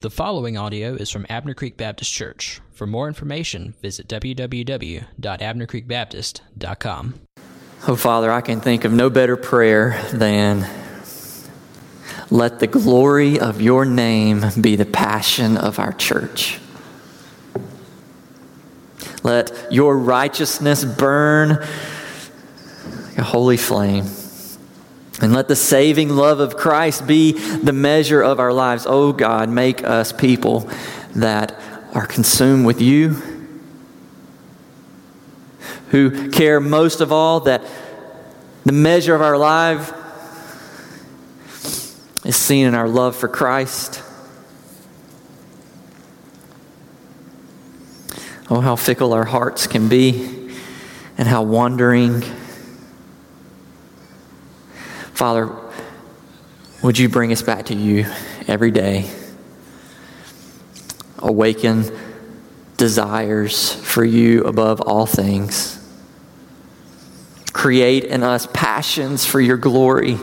The following audio is from Abner Creek Baptist Church. For more information, visit www.abnercreekbaptist.com. Oh, Father, I can think of no better prayer than let the glory of your name be the passion of our church. Let your righteousness burn like a holy flame. And let the saving love of Christ be the measure of our lives. Oh God, make us people that are consumed with you, who care most of all that the measure of our life is seen in our love for Christ. Oh, how fickle our hearts can be, and how wandering. Father, would you bring us back to you every day? Awaken desires for you above all things. Create in us passions for your glory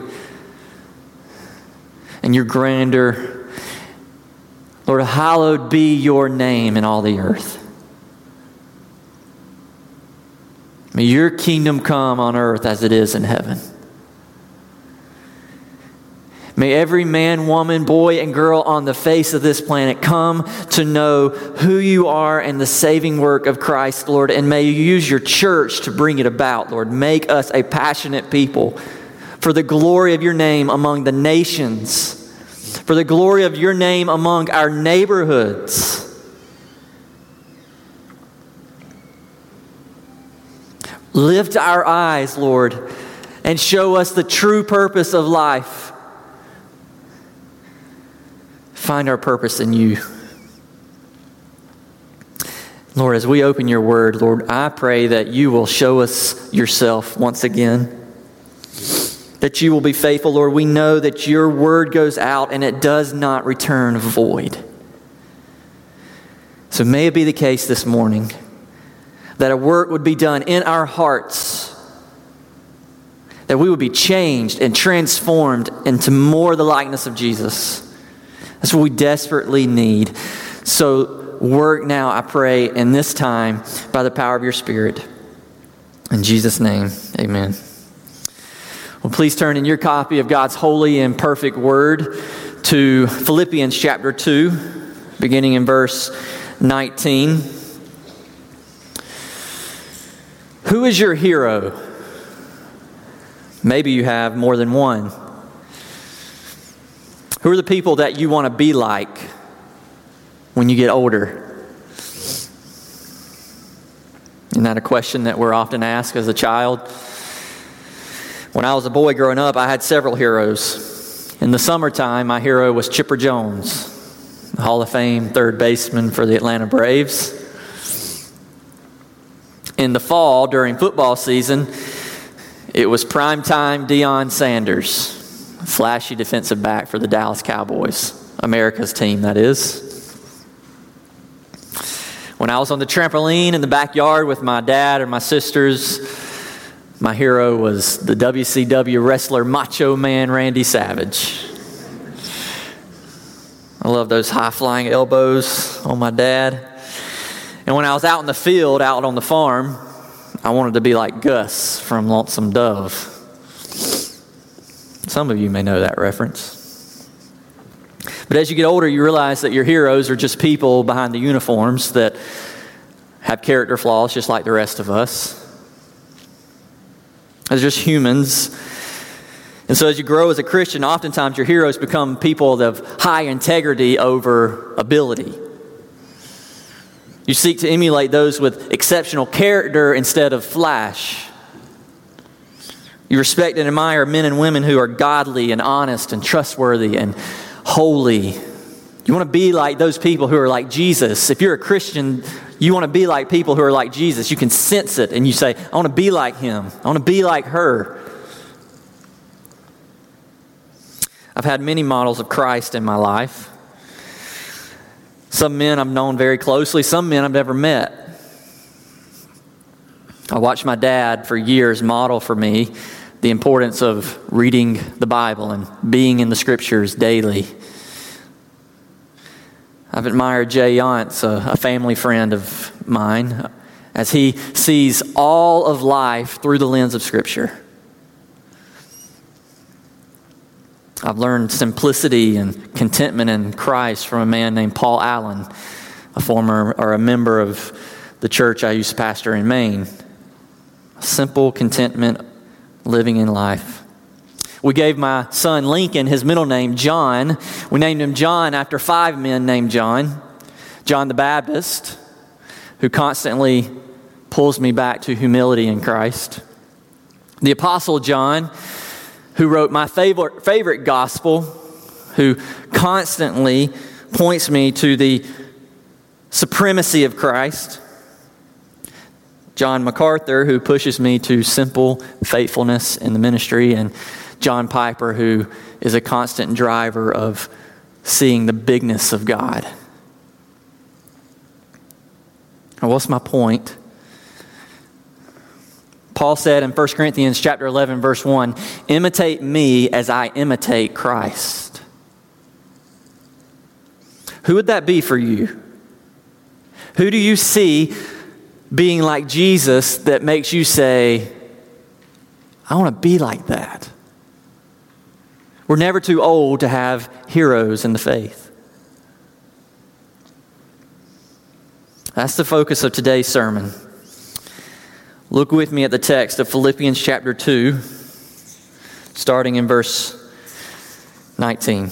and your grandeur. Lord, hallowed be your name in all the earth. May your kingdom come on earth as it is in heaven. May every man, woman, boy, and girl on the face of this planet come to know who you are and the saving work of Christ, Lord. And may you use your church to bring it about, Lord. Make us a passionate people for the glory of your name among the nations, for the glory of your name among our neighborhoods. Lift our eyes, Lord, and show us the true purpose of life find our purpose in you. Lord, as we open your word, Lord, I pray that you will show us yourself once again. That you will be faithful, Lord. We know that your word goes out and it does not return void. So may it be the case this morning that a work would be done in our hearts, that we would be changed and transformed into more the likeness of Jesus. That's what we desperately need. So work now, I pray, in this time by the power of your Spirit. In Jesus' name, amen. Well, please turn in your copy of God's holy and perfect word to Philippians chapter 2, beginning in verse 19. Who is your hero? Maybe you have more than one. Who are the people that you want to be like when you get older? Isn't that a question that we're often asked as a child? When I was a boy growing up, I had several heroes. In the summertime, my hero was Chipper Jones, Hall of Fame third baseman for the Atlanta Braves. In the fall, during football season, it was primetime Deion Sanders flashy defensive back for the Dallas Cowboys, America's team, that is. When I was on the trampoline in the backyard with my dad or my sisters, my hero was the WCW wrestler Macho Man Randy Savage. I love those high flying elbows on my dad. And when I was out in the field, out on the farm, I wanted to be like Gus from Lonesome Dove. Some of you may know that reference. But as you get older, you realize that your heroes are just people behind the uniforms that have character flaws just like the rest of us. They're just humans. And so as you grow as a Christian, oftentimes your heroes become people of high integrity over ability. You seek to emulate those with exceptional character instead of flash. You respect and admire men and women who are godly and honest and trustworthy and holy. You want to be like those people who are like Jesus. If you're a Christian, you want to be like people who are like Jesus. You can sense it and you say, I want to be like him. I want to be like her. I've had many models of Christ in my life. Some men I've known very closely, some men I've never met. I watched my dad for years model for me the importance of reading the Bible and being in the scriptures daily. I've admired Jay Yance, a, a family friend of mine, as he sees all of life through the lens of Scripture. I've learned simplicity and contentment in Christ from a man named Paul Allen, a former or a member of the church I used to pastor in Maine. Simple contentment, living in life. We gave my son Lincoln his middle name, John. We named him John after five men named John John the Baptist, who constantly pulls me back to humility in Christ, the Apostle John, who wrote my favorite, favorite gospel, who constantly points me to the supremacy of Christ. John MacArthur, who pushes me to simple faithfulness in the ministry, and John Piper, who is a constant driver of seeing the bigness of God. Now, what's my point? Paul said in 1 Corinthians chapter 11 verse 1, "Imitate me as I imitate Christ." Who would that be for you? Who do you see being like Jesus that makes you say, I want to be like that? We're never too old to have heroes in the faith. That's the focus of today's sermon. Look with me at the text of Philippians chapter 2, starting in verse 19.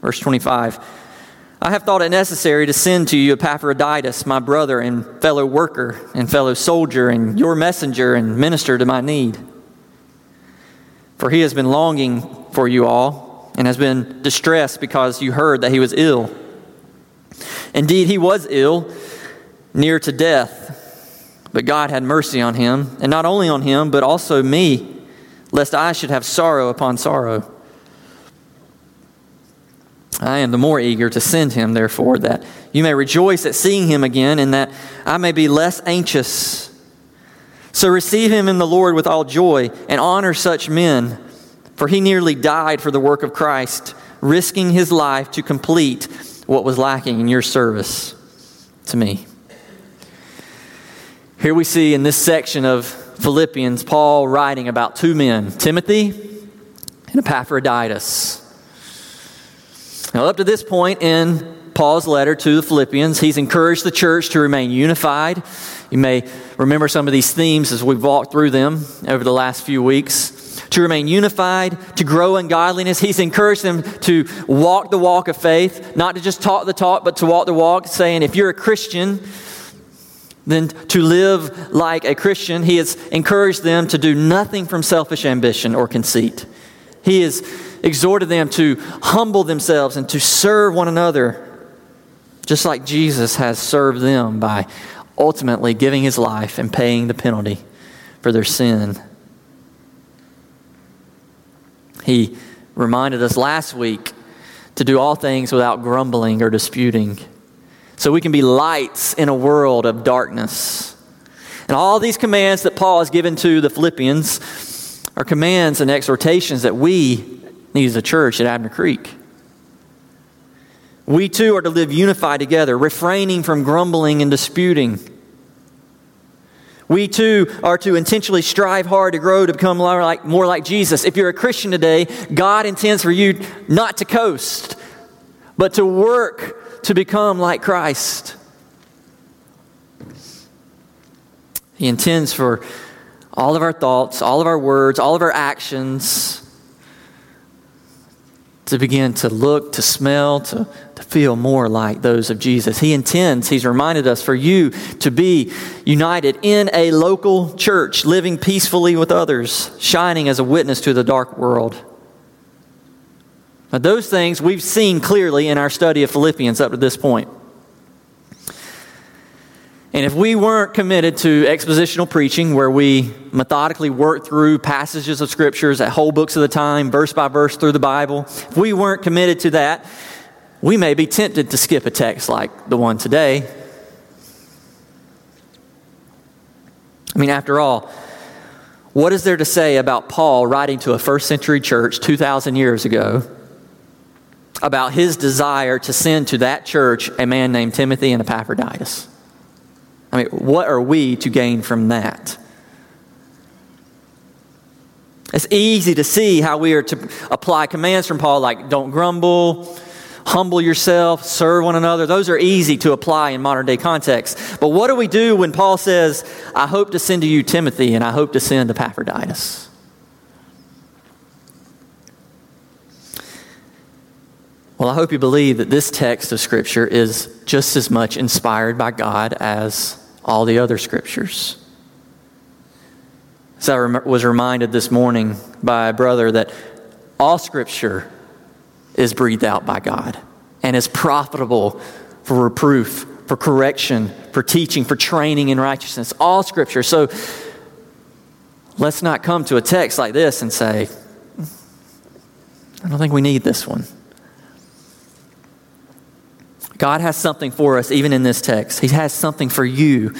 Verse 25 I have thought it necessary to send to you Epaphroditus, my brother and fellow worker and fellow soldier, and your messenger and minister to my need. For he has been longing for you all and has been distressed because you heard that he was ill. Indeed, he was ill near to death. But God had mercy on him, and not only on him, but also me, lest I should have sorrow upon sorrow. I am the more eager to send him, therefore, that you may rejoice at seeing him again, and that I may be less anxious. So receive him in the Lord with all joy, and honor such men, for he nearly died for the work of Christ, risking his life to complete what was lacking in your service to me. Here we see in this section of Philippians, Paul writing about two men, Timothy and Epaphroditus. Now, up to this point in Paul's letter to the Philippians, he's encouraged the church to remain unified. You may remember some of these themes as we've walked through them over the last few weeks. To remain unified, to grow in godliness. He's encouraged them to walk the walk of faith, not to just talk the talk, but to walk the walk, saying, if you're a Christian, then to live like a Christian. He has encouraged them to do nothing from selfish ambition or conceit. He has exhorted them to humble themselves and to serve one another, just like Jesus has served them by ultimately giving his life and paying the penalty for their sin. He reminded us last week to do all things without grumbling or disputing so we can be lights in a world of darkness. And all these commands that Paul has given to the Philippians are commands and exhortations that we need as a church at Abner Creek. We too are to live unified together, refraining from grumbling and disputing. We too are to intentionally strive hard to grow to become more like, more like Jesus. If you're a Christian today, God intends for you not to coast, but to work to become like Christ. He intends for all of our thoughts, all of our words, all of our actions to begin to look, to smell, to, to feel more like those of Jesus. He intends, He's reminded us, for you to be united in a local church, living peacefully with others, shining as a witness to the dark world. Now, those things we've seen clearly in our study of Philippians up to this point. And if we weren't committed to expositional preaching, where we methodically work through passages of scriptures at whole books of the time, verse by verse through the Bible, if we weren't committed to that, we may be tempted to skip a text like the one today. I mean, after all, what is there to say about Paul writing to a first century church 2,000 years ago about his desire to send to that church a man named Timothy and Epaphroditus? I mean, what are we to gain from that? It's easy to see how we are to apply commands from Paul like don't grumble, humble yourself, serve one another. Those are easy to apply in modern day context. But what do we do when Paul says, I hope to send to you Timothy and I hope to send Epaphroditus? Well, I hope you believe that this text of Scripture is just as much inspired by God as all the other scriptures. So I was reminded this morning by a brother that all scripture is breathed out by God and is profitable for reproof, for correction, for teaching, for training in righteousness. All scripture. So let's not come to a text like this and say, hmm, I don't think we need this one. God has something for us even in this text. He has something for you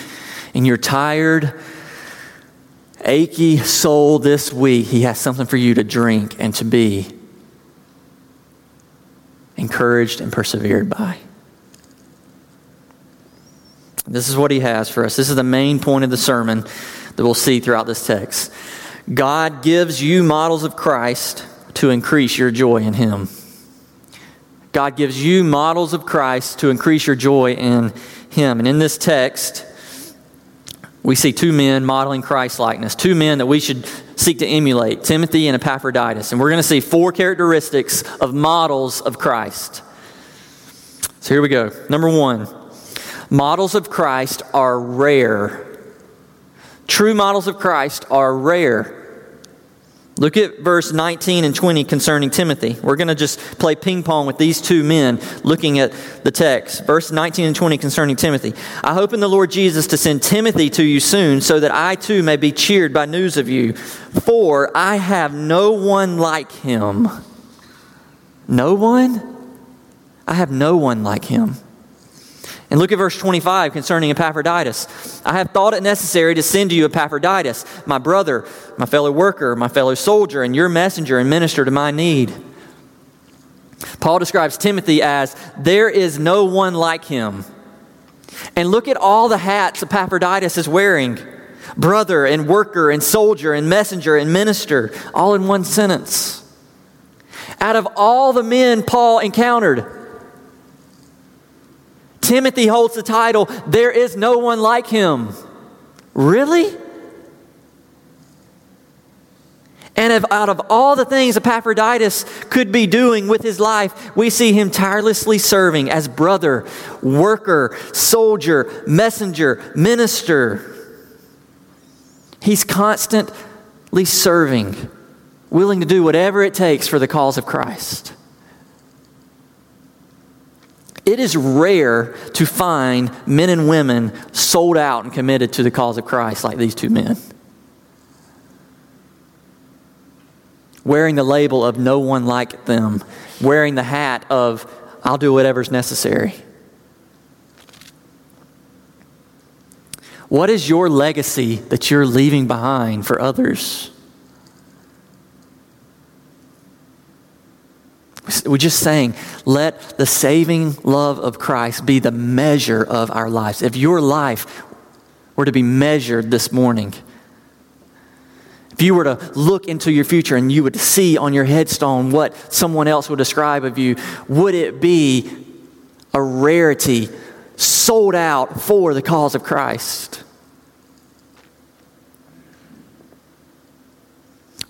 in your tired, achy soul this week. He has something for you to drink and to be encouraged and persevered by. This is what he has for us. This is the main point of the sermon that we'll see throughout this text. God gives you models of Christ to increase your joy in him. God gives you models of Christ to increase your joy in Him. And in this text, we see two men modeling Christ likeness, two men that we should seek to emulate Timothy and Epaphroditus. And we're going to see four characteristics of models of Christ. So here we go. Number one models of Christ are rare. True models of Christ are rare. Look at verse 19 and 20 concerning Timothy. We're going to just play ping pong with these two men looking at the text. Verse 19 and 20 concerning Timothy. I hope in the Lord Jesus to send Timothy to you soon so that I too may be cheered by news of you. For I have no one like him. No one? I have no one like him. And look at verse 25 concerning Epaphroditus. I have thought it necessary to send to you Epaphroditus, my brother, my fellow worker, my fellow soldier, and your messenger and minister to my need. Paul describes Timothy as, There is no one like him. And look at all the hats Epaphroditus is wearing brother and worker and soldier and messenger and minister, all in one sentence. Out of all the men Paul encountered, Timothy holds the title, There is no one like him. Really? And if, out of all the things Epaphroditus could be doing with his life, we see him tirelessly serving as brother, worker, soldier, messenger, minister. He's constantly serving, willing to do whatever it takes for the cause of Christ. It is rare to find men and women sold out and committed to the cause of Christ like these two men. Wearing the label of no one like them, wearing the hat of I'll do whatever's necessary. What is your legacy that you're leaving behind for others? We're just saying, let the saving love of Christ be the measure of our lives. If your life were to be measured this morning, if you were to look into your future and you would see on your headstone what someone else would describe of you, would it be a rarity sold out for the cause of Christ?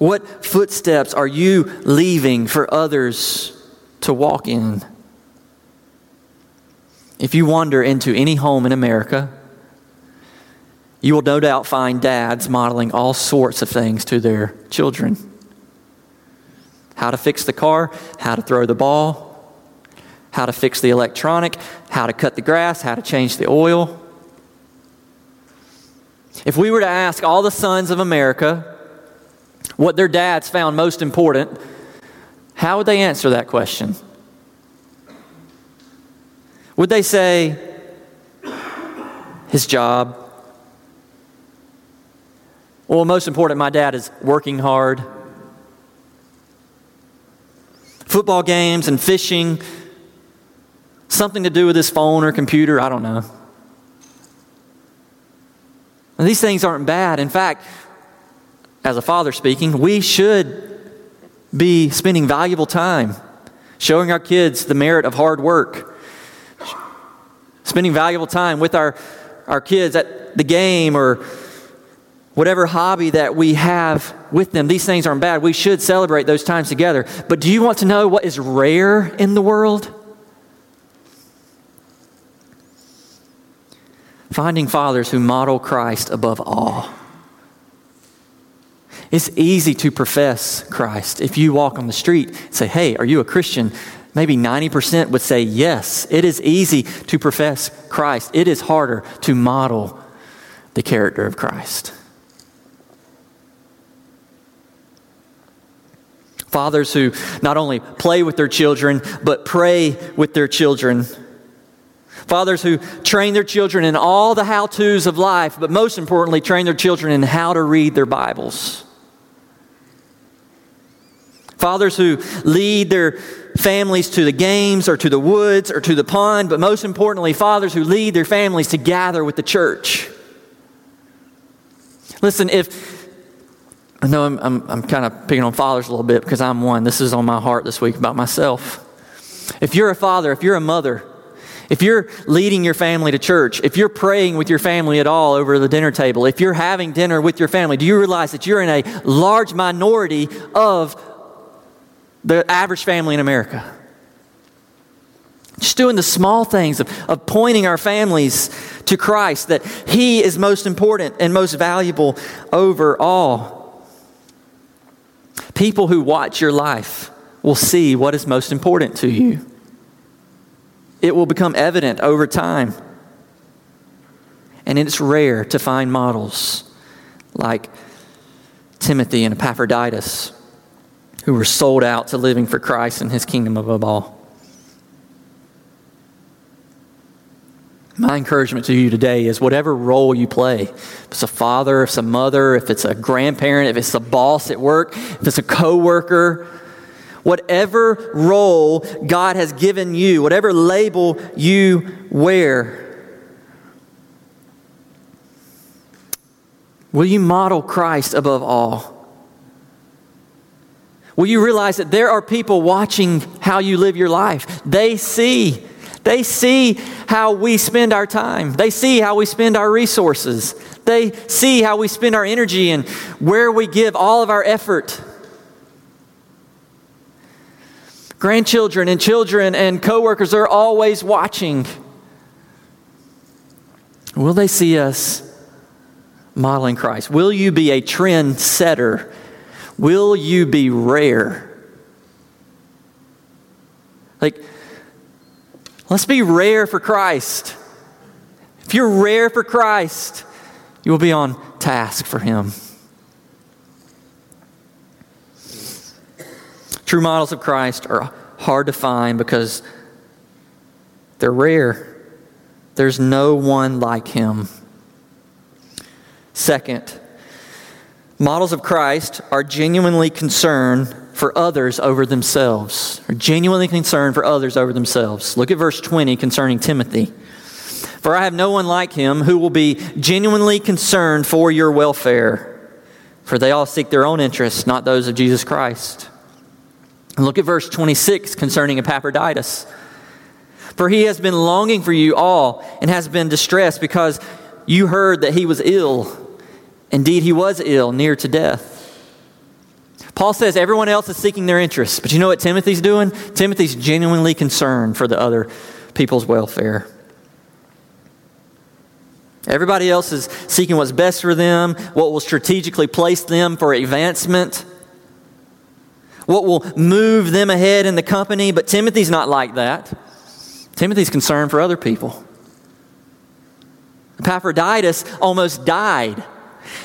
What footsteps are you leaving for others to walk in? If you wander into any home in America, you will no doubt find dads modeling all sorts of things to their children. how to fix the car, how to throw the ball, how to fix the electronic, how to cut the grass, how to change the oil. If we were to ask all the sons of America what their dads found most important, how would they answer that question? Would they say, his job? Well, most important, my dad is working hard. Football games and fishing, something to do with his phone or computer, I don't know. And these things aren't bad. In fact, as a father speaking, we should be spending valuable time showing our kids the merit of hard work, spending valuable time with our, our kids at the game or whatever hobby that we have with them. These things aren't bad. We should celebrate those times together. But do you want to know what is rare in the world? Finding fathers who model Christ above all. It's easy to profess Christ. If you walk on the street and say, Hey, are you a Christian? Maybe 90% would say yes. It is easy to profess Christ. It is harder to model the character of Christ. Fathers who not only play with their children, but pray with their children. Fathers who train their children in all the how to's of life, but most importantly, train their children in how to read their Bibles. Fathers who lead their families to the games or to the woods or to the pond, but most importantly, fathers who lead their families to gather with the church. Listen, if I know I'm, I'm, I'm kind of picking on fathers a little bit because I'm one. This is on my heart this week about myself. If you're a father, if you're a mother, if you're leading your family to church, if you're praying with your family at all over the dinner table, if you're having dinner with your family, do you realize that you're in a large minority of the average family in America? Just doing the small things of, of pointing our families to Christ, that He is most important and most valuable over all. People who watch your life will see what is most important to you. It will become evident over time. And it's rare to find models like Timothy and Epaphroditus who were sold out to living for Christ and his kingdom above all. My encouragement to you today is whatever role you play, if it's a father, if it's a mother, if it's a grandparent, if it's a boss at work, if it's a coworker, whatever role God has given you, whatever label you wear, will you model Christ above all? Will you realize that there are people watching how you live your life? They see they see how we spend our time. They see how we spend our resources. They see how we spend our energy and where we give all of our effort. Grandchildren and children and coworkers are always watching. Will they see us modeling Christ? Will you be a trend setter? Will you be rare? Like, Let's be rare for Christ. If you're rare for Christ, you will be on task for Him. True models of Christ are hard to find because they're rare. There's no one like Him. Second, models of Christ are genuinely concerned for others over themselves, are genuinely concerned for others over themselves. Look at verse 20 concerning Timothy. For I have no one like him who will be genuinely concerned for your welfare, for they all seek their own interests, not those of Jesus Christ. And look at verse 26 concerning Epaphroditus. For he has been longing for you all and has been distressed because you heard that he was ill. Indeed, he was ill, near to death. Paul says everyone else is seeking their interests, but you know what Timothy's doing? Timothy's genuinely concerned for the other people's welfare. Everybody else is seeking what's best for them, what will strategically place them for advancement, what will move them ahead in the company. But Timothy's not like that. Timothy's concerned for other people. Epaphroditus almost died.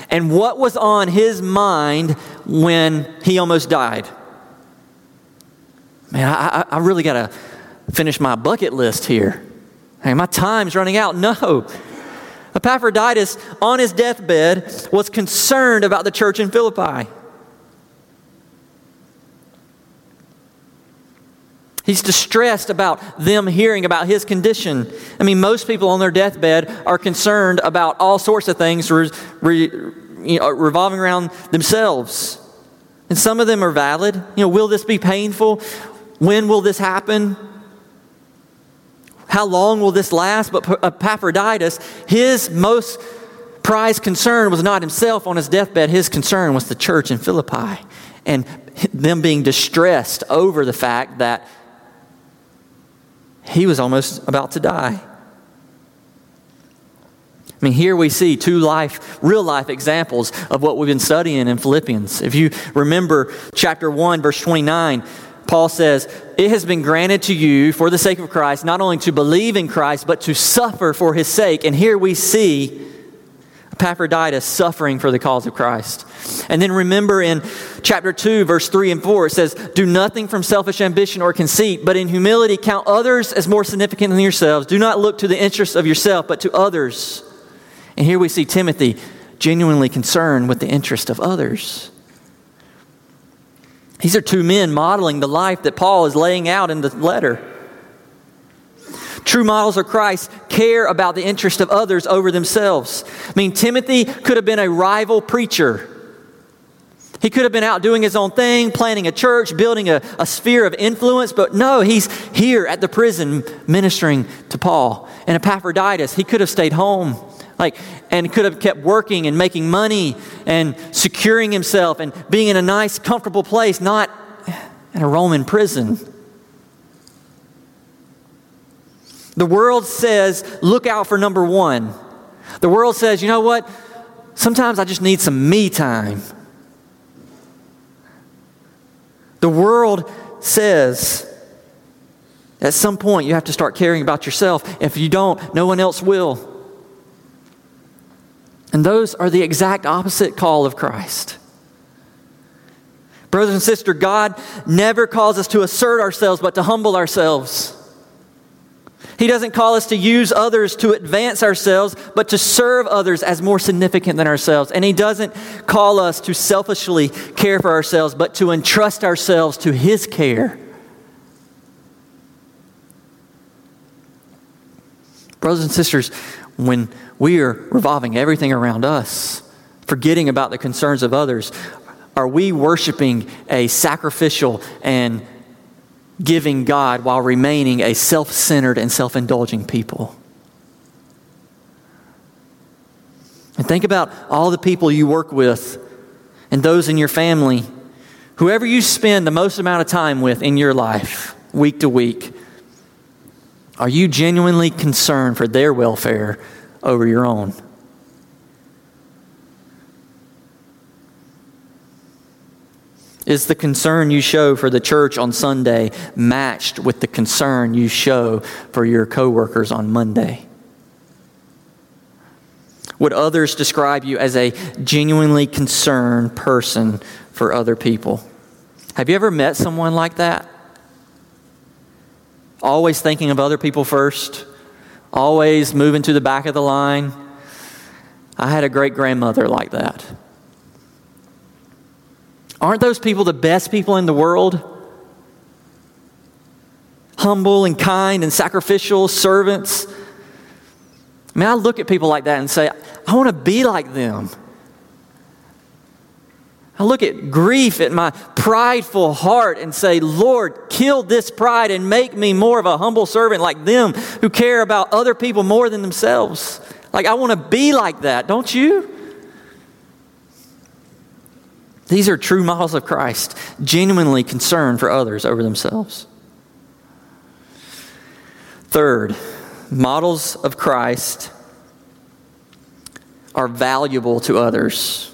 And what was on his mind when he almost died? Man, I, I really got to finish my bucket list here. Hey, my time's running out. No. Epaphroditus, on his deathbed, was concerned about the church in Philippi. He's distressed about them hearing about his condition. I mean, most people on their deathbed are concerned about all sorts of things re, re, you know, revolving around themselves. And some of them are valid. You know, will this be painful? When will this happen? How long will this last? But uh, Epaphroditus, his most prized concern was not himself on his deathbed. His concern was the church in Philippi and them being distressed over the fact that he was almost about to die. I mean, here we see two life, real life examples of what we've been studying in Philippians. If you remember chapter 1, verse 29, Paul says, It has been granted to you for the sake of Christ, not only to believe in Christ, but to suffer for his sake. And here we see Epaphroditus suffering for the cause of Christ. And then remember in chapter 2, verse 3 and 4, it says, Do nothing from selfish ambition or conceit, but in humility count others as more significant than yourselves. Do not look to the interests of yourself, but to others. And here we see Timothy genuinely concerned with the interest of others. These are two men modeling the life that Paul is laying out in the letter. True models of Christ care about the interest of others over themselves. I mean, Timothy could have been a rival preacher. He could have been out doing his own thing, planning a church, building a, a sphere of influence, but no, he's here at the prison ministering to Paul. And Epaphroditus, he could have stayed home, like, and could have kept working and making money and securing himself and being in a nice, comfortable place, not in a Roman prison. The world says, look out for number one. The world says, you know what? Sometimes I just need some me time. The world says, at some point, you have to start caring about yourself. If you don't, no one else will. And those are the exact opposite call of Christ. Brothers and sisters, God never calls us to assert ourselves, but to humble ourselves. He doesn't call us to use others to advance ourselves, but to serve others as more significant than ourselves. And He doesn't call us to selfishly care for ourselves, but to entrust ourselves to His care. Brothers and sisters, when we are revolving everything around us, forgetting about the concerns of others, are we worshiping a sacrificial and giving God while remaining a self centered and self indulging people. And think about all the people you work with and those in your family. Whoever you spend the most amount of time with in your life, week to week, are you genuinely concerned for their welfare over your own? Is the concern you show for the church on Sunday matched with the concern you show for your coworkers on Monday? Would others describe you as a genuinely concerned person for other people? Have you ever met someone like that? Always thinking of other people first, always moving to the back of the line. I had a great grandmother like that. Aren't those people the best people in the world? Humble and kind and sacrificial servants. I mean, I look at people like that and say, I want to be like them. I look at grief at my prideful heart and say, Lord, kill this pride and make me more of a humble servant like them who care about other people more than themselves. Like, I want to be like that, don't you? These are true models of Christ, genuinely concerned for others over themselves. Third, models of Christ are valuable to others.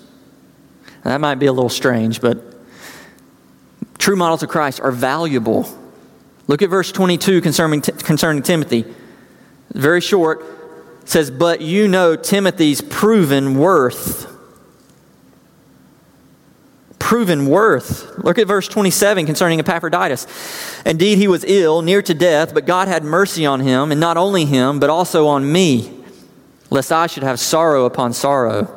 That might be a little strange, but True models of Christ are valuable. Look at verse 22 concerning, concerning Timothy. Very short. Says, But you know Timothy's proven worth. Proven worth. Look at verse 27 concerning Epaphroditus. Indeed, he was ill, near to death, but God had mercy on him, and not only him, but also on me, lest I should have sorrow upon sorrow.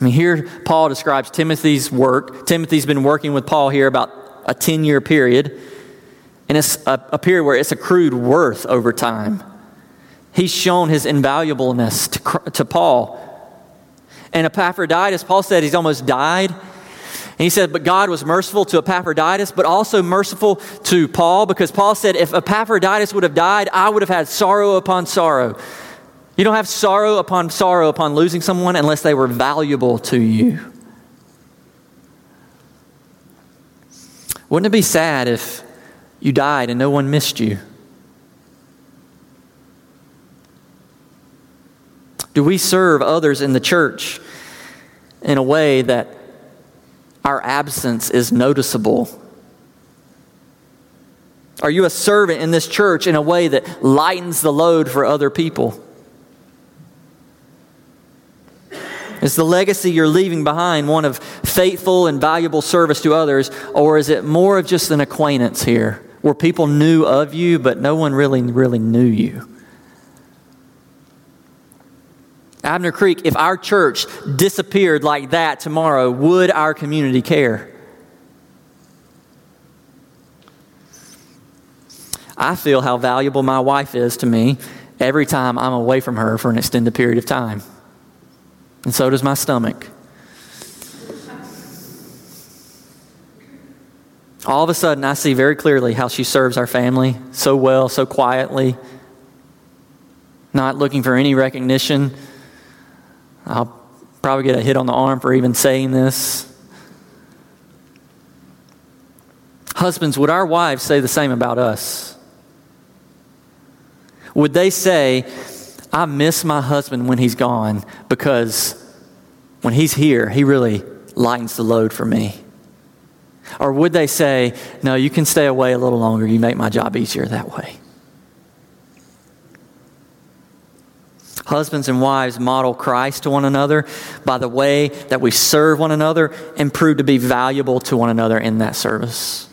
I mean, here Paul describes Timothy's work. Timothy's been working with Paul here about a 10 year period, and it's a, a, period where it's accrued worth over time. He's shown his invaluableness to, to Paul. And Epaphroditus, Paul said he's almost died. And he said, but God was merciful to Epaphroditus, but also merciful to Paul, because Paul said, if Epaphroditus would have died, I would have had sorrow upon sorrow. You don't have sorrow upon sorrow upon losing someone unless they were valuable to you. Wouldn't it be sad if you died and no one missed you? Do we serve others in the church in a way that our absence is noticeable? Are you a servant in this church in a way that lightens the load for other people? Is the legacy you're leaving behind one of faithful and valuable service to others, or is it more of just an acquaintance here where people knew of you, but no one really, really knew you? Abner Creek, if our church disappeared like that tomorrow, would our community care? I feel how valuable my wife is to me every time I'm away from her for an extended period of time. And so does my stomach. All of a sudden, I see very clearly how she serves our family so well, so quietly, not looking for any recognition. I'll probably get a hit on the arm for even saying this. Husbands, would our wives say the same about us? Would they say, I miss my husband when he's gone because when he's here, he really lightens the load for me? Or would they say, No, you can stay away a little longer. You make my job easier that way? Husbands and wives model Christ to one another by the way that we serve one another and prove to be valuable to one another in that service.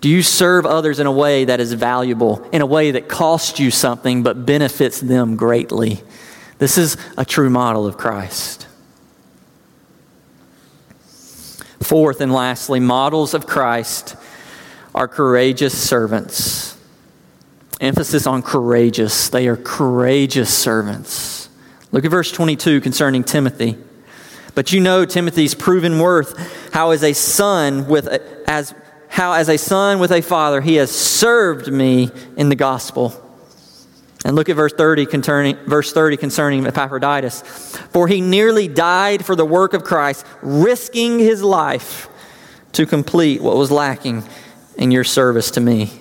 Do you serve others in a way that is valuable, in a way that costs you something but benefits them greatly? This is a true model of Christ. Fourth and lastly, models of Christ are courageous servants. Emphasis on courageous. They are courageous servants. Look at verse 22 concerning Timothy. But you know Timothy's proven worth, how as a son with a, as how as a son with a father he has served me in the gospel. And look at verse 30 concerning, verse 30 concerning Epaphroditus. For he nearly died for the work of Christ, risking his life to complete what was lacking in your service to me.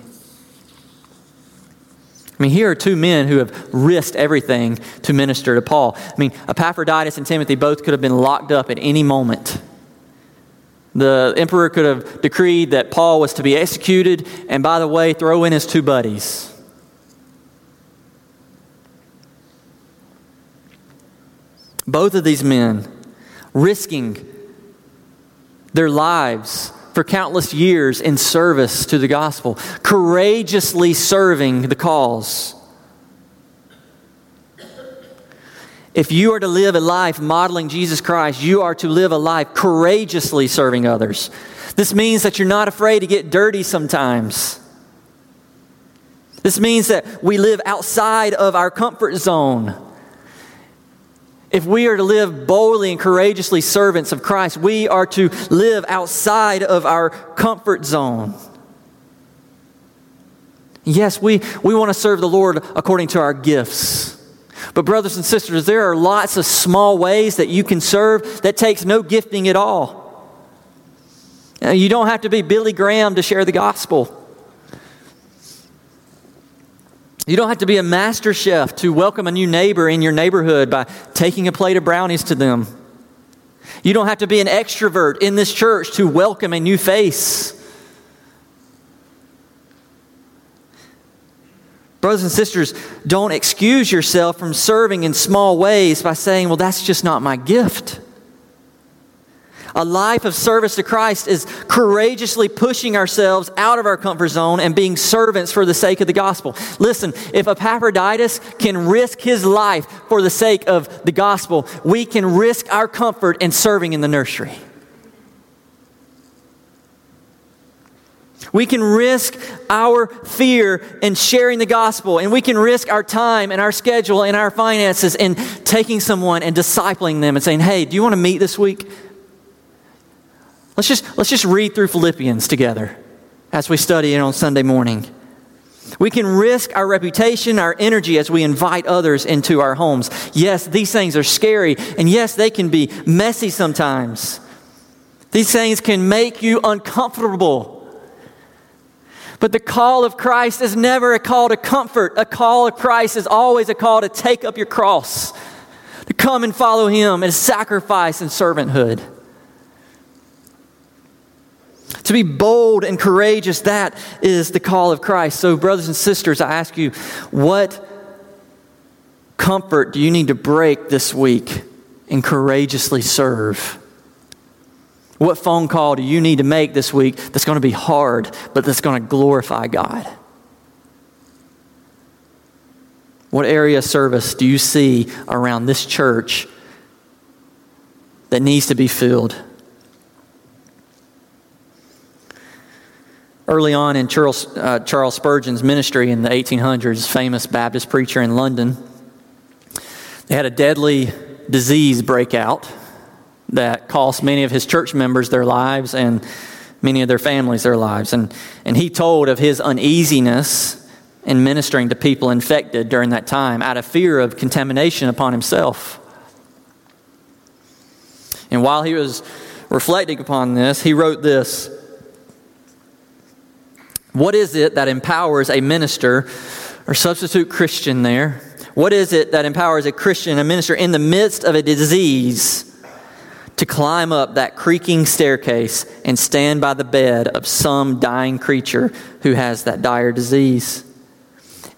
I mean, here are two men who have risked everything to minister to Paul. I mean, Epaphroditus and Timothy both could have been locked up at any moment. The emperor could have decreed that Paul was to be executed, and by the way, throw in his two buddies. Both of these men risking their lives for countless years in service to the gospel, courageously serving the cause. If you are to live a life modeling Jesus Christ, you are to live a life courageously serving others. This means that you're not afraid to get dirty sometimes. This means that we live outside of our comfort zone. If we are to live boldly and courageously servants of Christ, we are to live outside of our comfort zone. Yes, we, we want to serve the Lord according to our gifts. But, brothers and sisters, there are lots of small ways that you can serve that takes no gifting at all. You don't have to be Billy Graham to share the gospel. You don't have to be a master chef to welcome a new neighbor in your neighborhood by taking a plate of brownies to them. You don't have to be an extrovert in this church to welcome a new face. Brothers and sisters, don't excuse yourself from serving in small ways by saying, well, that's just not my gift. A life of service to Christ is courageously pushing ourselves out of our comfort zone and being servants for the sake of the gospel. Listen, if Epaphroditus can risk his life for the sake of the gospel, we can risk our comfort in serving in the nursery. We can risk our fear in sharing the gospel, and we can risk our time and our schedule and our finances in taking someone and discipling them and saying, Hey, do you want to meet this week? Let's just, let's just read through Philippians together as we study it on Sunday morning. We can risk our reputation, our energy as we invite others into our homes. Yes, these things are scary, and yes, they can be messy sometimes. These things can make you uncomfortable. But the call of Christ is never a call to comfort. A call of Christ is always a call to take up your cross, to come and follow Him in sacrifice and servanthood. To be bold and courageous, that is the call of Christ. So, brothers and sisters, I ask you, what comfort do you need to break this week and courageously serve? What phone call do you need to make this week that's going to be hard, but that's going to glorify God? What area of service do you see around this church that needs to be filled? Early on in Charles, uh, Charles Spurgeon's ministry in the 1800s, famous Baptist preacher in London, they had a deadly disease breakout that cost many of his church members their lives and many of their families their lives. And, and he told of his uneasiness in ministering to people infected during that time out of fear of contamination upon himself. And while he was reflecting upon this, he wrote this what is it that empowers a minister or substitute Christian there? What is it that empowers a Christian, a minister in the midst of a disease to climb up that creaking staircase and stand by the bed of some dying creature who has that dire disease?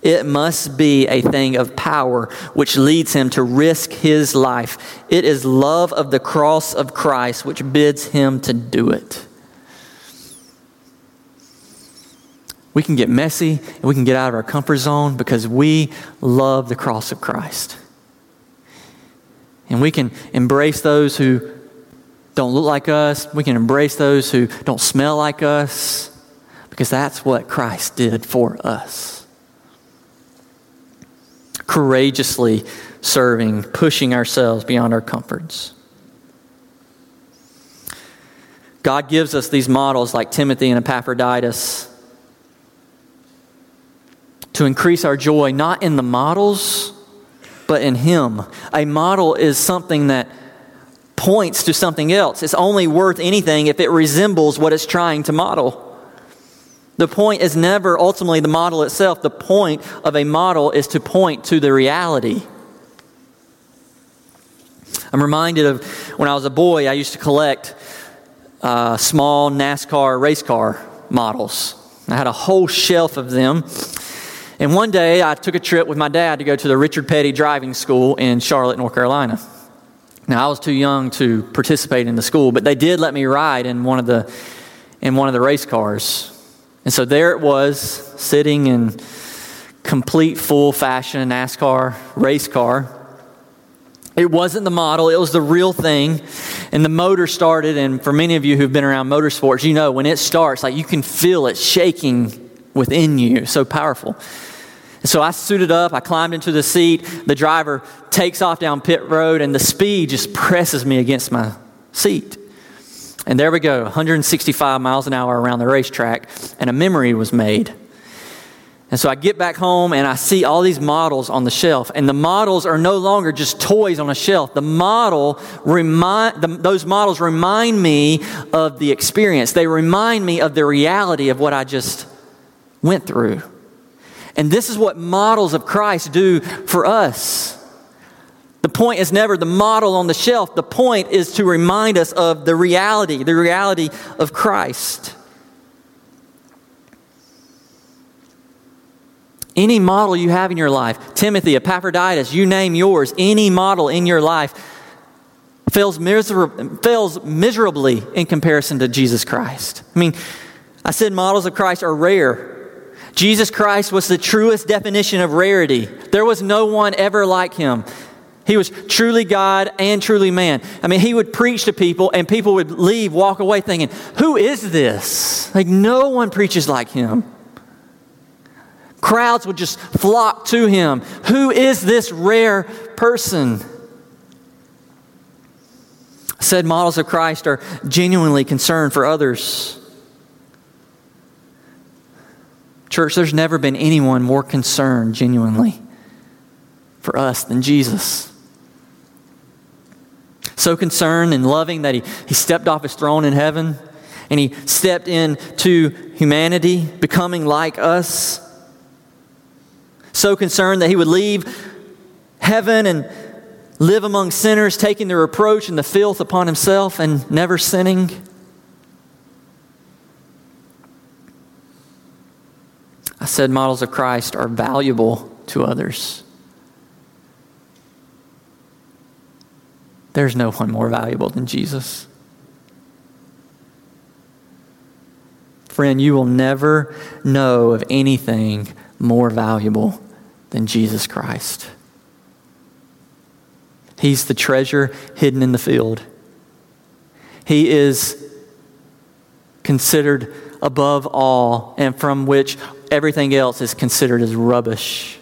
It must be a thing of power which leads him to risk his life. It is love of the cross of Christ which bids him to do it. We can get messy and we can get out of our comfort zone because we love the cross of Christ. And we can embrace those who don't look like us. We can embrace those who don't smell like us because that's what Christ did for us. Courageously serving, pushing ourselves beyond our comforts. God gives us these models like Timothy and Epaphroditus to increase our joy, not in the models, but in Him. A model is something that points to something else. It's only worth anything if it resembles what it's trying to model. The point is never ultimately the model itself. The point of a model is to point to the reality. I'm reminded of when I was a boy, I used to collect uh, small NASCAR race car models. I had a whole shelf of them. And one day I took a trip with my dad to go to the Richard Petty Driving School in Charlotte, North Carolina. Now I was too young to participate in the school, but they did let me ride in one of the in one of the race cars. And so there it was, sitting in complete full fashion NASCAR race car. It wasn't the model, it was the real thing. And the motor started, and for many of you who've been around motorsports, you know when it starts, like you can feel it shaking within you. So powerful. So I suited up, I climbed into the seat. The driver takes off down pit road, and the speed just presses me against my seat. And there we go, 165 miles an hour around the racetrack, and a memory was made. And so I get back home and I see all these models on the shelf. And the models are no longer just toys on a shelf. The model remind, the, those models remind me of the experience. They remind me of the reality of what I just went through. And this is what models of Christ do for us. The point is never the model on the shelf. The point is to remind us of the reality, the reality of Christ. Any model you have in your life, Timothy, Epaphroditus, you name yours, any model in your life fails, miser- fails miserably in comparison to Jesus Christ. I mean, I said models of Christ are rare. Jesus Christ was the truest definition of rarity. There was no one ever like him. He was truly God and truly man. I mean, he would preach to people, and people would leave, walk away thinking, Who is this? Like, no one preaches like him. Crowds would just flock to him. Who is this rare person? Said models of Christ are genuinely concerned for others. Church, there's never been anyone more concerned genuinely for us than Jesus. So concerned and loving that he, he stepped off his throne in heaven and he stepped into humanity, becoming like us so concerned that he would leave heaven and live among sinners, taking the reproach and the filth upon himself and never sinning. Said models of Christ are valuable to others. There's no one more valuable than Jesus. Friend, you will never know of anything more valuable than Jesus Christ. He's the treasure hidden in the field. He is considered above all, and from which everything else is considered as rubbish.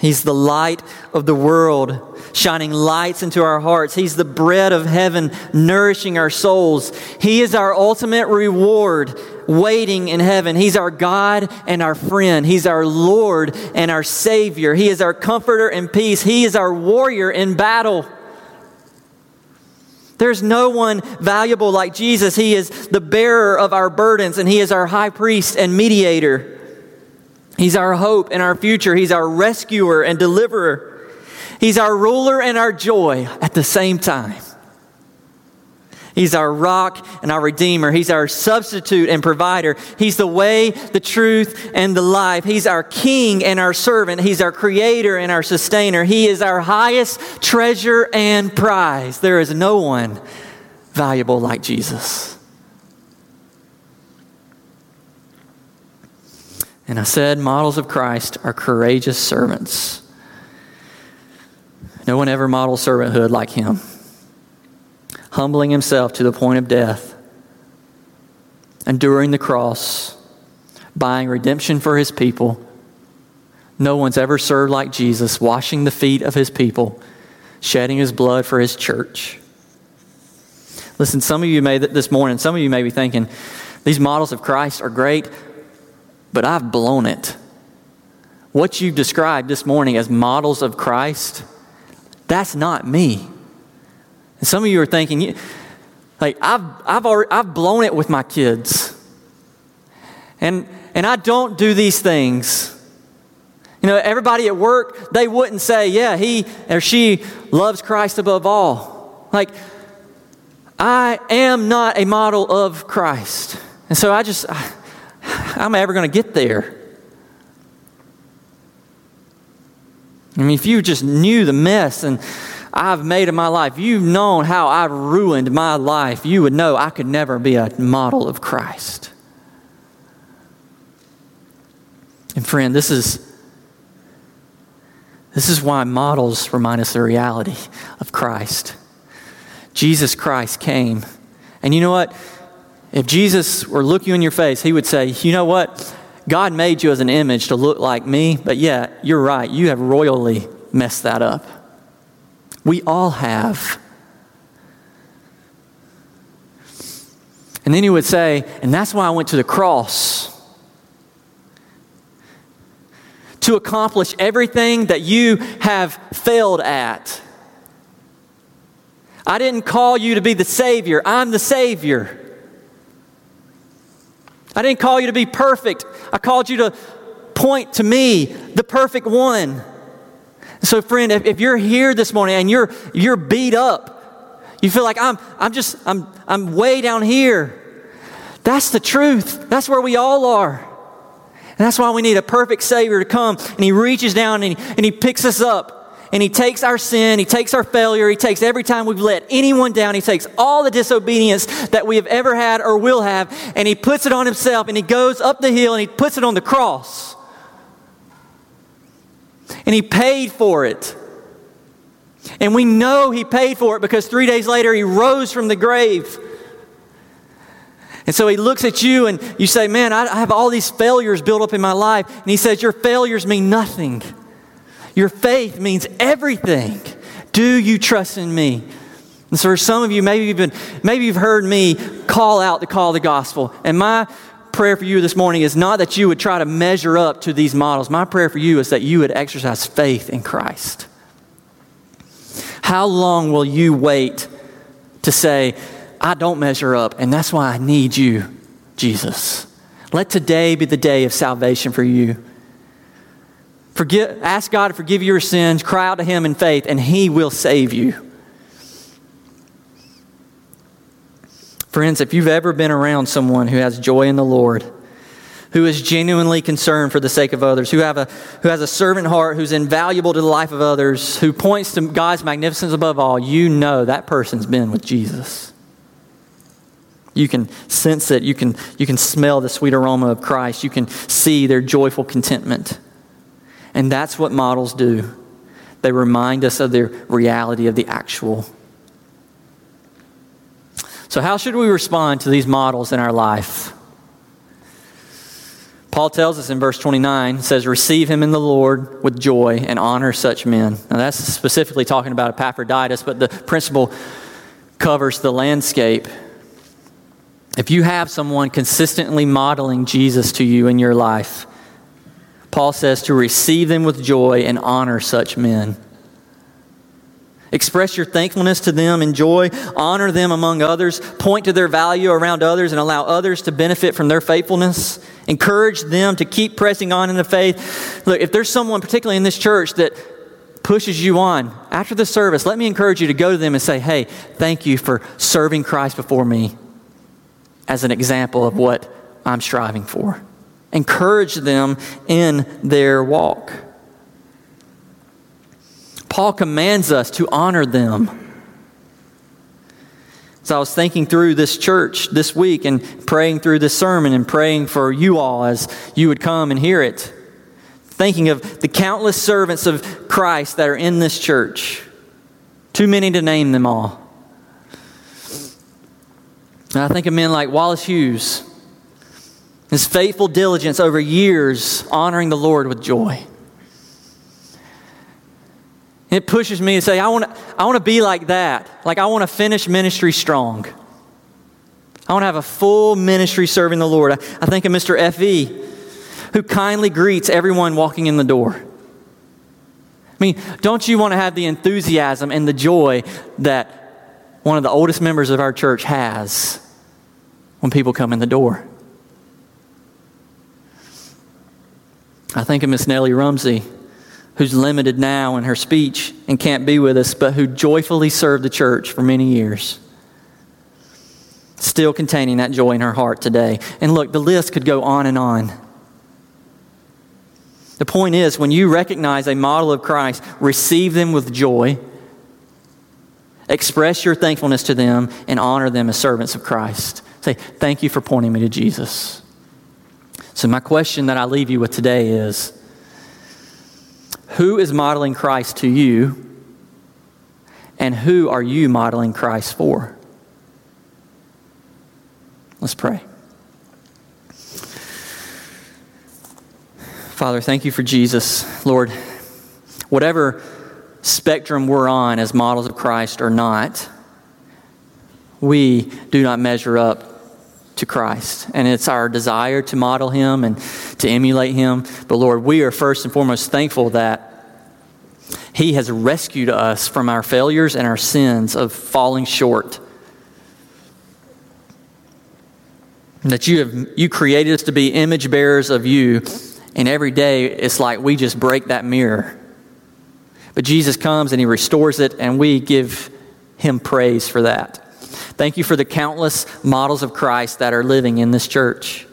He's the light of the world, shining lights into our hearts. He's the bread of heaven, nourishing our souls. He is our ultimate reward waiting in heaven. He's our God and our friend. He's our Lord and our Savior. He is our comforter and peace. He is our warrior in battle. There's no one valuable like Jesus. He is the bearer of our burdens, and He is our high priest and mediator. He's our hope and our future. He's our rescuer and deliverer. He's our ruler and our joy at the same time. He's our rock and our redeemer. He's our substitute and provider. He's the way, the truth, and the life. He's our king and our servant. He's our creator and our sustainer. He is our highest treasure and prize. There is no one valuable like Jesus. And I said, models of Christ are courageous servants. No one ever models servanthood like him humbling himself to the point of death, enduring the cross, buying redemption for his people. No one's ever served like Jesus, washing the feet of his people, shedding his blood for his church. Listen, some of you may, this morning, some of you may be thinking, these models of Christ are great, but I've blown it. What you've described this morning as models of Christ, that's not me. And some of you are thinking, like, I've, I've, already, I've blown it with my kids. And, and I don't do these things. You know, everybody at work, they wouldn't say, yeah, he or she loves Christ above all. Like, I am not a model of Christ. And so I just, I, I'm ever going to get there. I mean, if you just knew the mess and I've made in my life, you've known how I've ruined my life, you would know I could never be a model of Christ. And friend, this is this is why models remind us the reality of Christ. Jesus Christ came. And you know what? If Jesus were looking in your face, he would say, You know what? God made you as an image to look like me, but yeah, you're right. You have royally messed that up. We all have. And then he would say, and that's why I went to the cross. To accomplish everything that you have failed at. I didn't call you to be the Savior, I'm the Savior. I didn't call you to be perfect, I called you to point to me, the perfect one. So, friend, if, if you're here this morning and you're, you're beat up, you feel like I'm, I'm just, I'm, I'm way down here. That's the truth. That's where we all are. And that's why we need a perfect Savior to come and He reaches down and He, and he picks us up and He takes our sin, He takes our failure, He takes every time we've let anyone down, He takes all the disobedience that we have ever had or will have, and He puts it on Himself and He goes up the hill and He puts it on the cross. And He paid for it. And we know He paid for it because three days later He rose from the grave. And so he looks at you and you say, Man, I have all these failures built up in my life. And he says, Your failures mean nothing. Your faith means everything. Do you trust in me? And so for some of you, maybe you've been, maybe you've heard me call out the call of the gospel. And my prayer for you this morning is not that you would try to measure up to these models. My prayer for you is that you would exercise faith in Christ. How long will you wait to say, I don't measure up, and that's why I need you, Jesus? Let today be the day of salvation for you. Forgive, ask God to forgive your sins, cry out to Him in faith, and He will save you. Friends, if you've ever been around someone who has joy in the Lord, who is genuinely concerned for the sake of others, who, have a, who has a servant heart, who's invaluable to the life of others, who points to God's magnificence above all, you know that person's been with Jesus. You can sense it. You can, you can smell the sweet aroma of Christ. You can see their joyful contentment. And that's what models do. They remind us of the reality of the actual. So, how should we respond to these models in our life? Paul tells us in verse 29, says, Receive him in the Lord with joy and honor such men. Now, that's specifically talking about Epaphroditus, but the principle covers the landscape. If you have someone consistently modeling Jesus to you in your life, Paul says to receive them with joy and honor such men. Express your thankfulness to them in joy, honor them among others, point to their value around others, and allow others to benefit from their faithfulness. Encourage them to keep pressing on in the faith. Look, if there's someone, particularly in this church, that pushes you on after the service, let me encourage you to go to them and say, Hey, thank you for serving Christ before me as an example of what I'm striving for. Encourage them in their walk. Paul commands us to honor them. So I was thinking through this church this week and praying through this sermon and praying for you all as you would come and hear it. Thinking of the countless servants of Christ that are in this church. Too many to name them all. And I think of men like Wallace Hughes, his faithful diligence over years, honoring the Lord with joy. It pushes me to say, I want to, I want to be like that. Like, I want to finish ministry strong. I want to have a full ministry serving the Lord. I, I think of Mr. F.E., who kindly greets everyone walking in the door. I mean, don't you want to have the enthusiasm and the joy that one of the oldest members of our church has when people come in the door? I think of Miss Nellie Rumsey, who's limited now in her speech and can't be with us, but who joyfully served the church for many years. Still containing that joy in her heart today. And look, the list could go on and on. The point is, when you recognize a model of Christ, receive them with joy, express your thankfulness to them, and honor them as servants of Christ. Say, Thank you for pointing me to Jesus. So, my question that I leave you with today is Who is modeling Christ to you? And who are you modeling Christ for? Let's pray. Father, thank you for Jesus. Lord, whatever spectrum we're on as models of Christ or not, we do not measure up to Christ. And it's our desire to model him and to emulate him. But Lord, we are first and foremost thankful that he has rescued us from our failures and our sins of falling short. That you have you created us to be image bearers of you, and every day it's like we just break that mirror. But Jesus comes and he restores it, and we give him praise for that. Thank you for the countless models of Christ that are living in this church,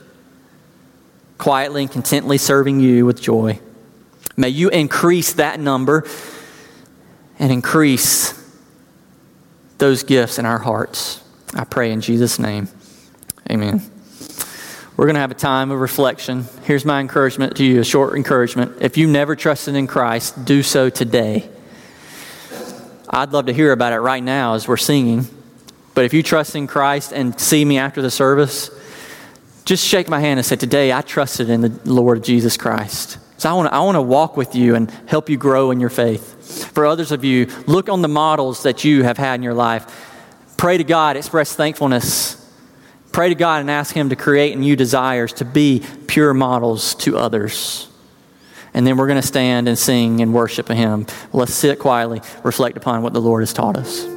quietly and contently serving you with joy. May you increase that number and increase those gifts in our hearts. I pray in Jesus' name. Amen. We're going to have a time of reflection. Here's my encouragement to you a short encouragement. If you never trusted in Christ, do so today. I'd love to hear about it right now as we're singing. But if you trust in Christ and see me after the service, just shake my hand and say, Today I trusted in the Lord Jesus Christ. So I want to I want to walk with you and help you grow in your faith. For others of you, look on the models that you have had in your life. Pray to God, express thankfulness. Pray to God and ask Him to create in you desires to be pure models to others. And then we're going to stand and sing and worship Him. Let's sit quietly, reflect upon what the Lord has taught us.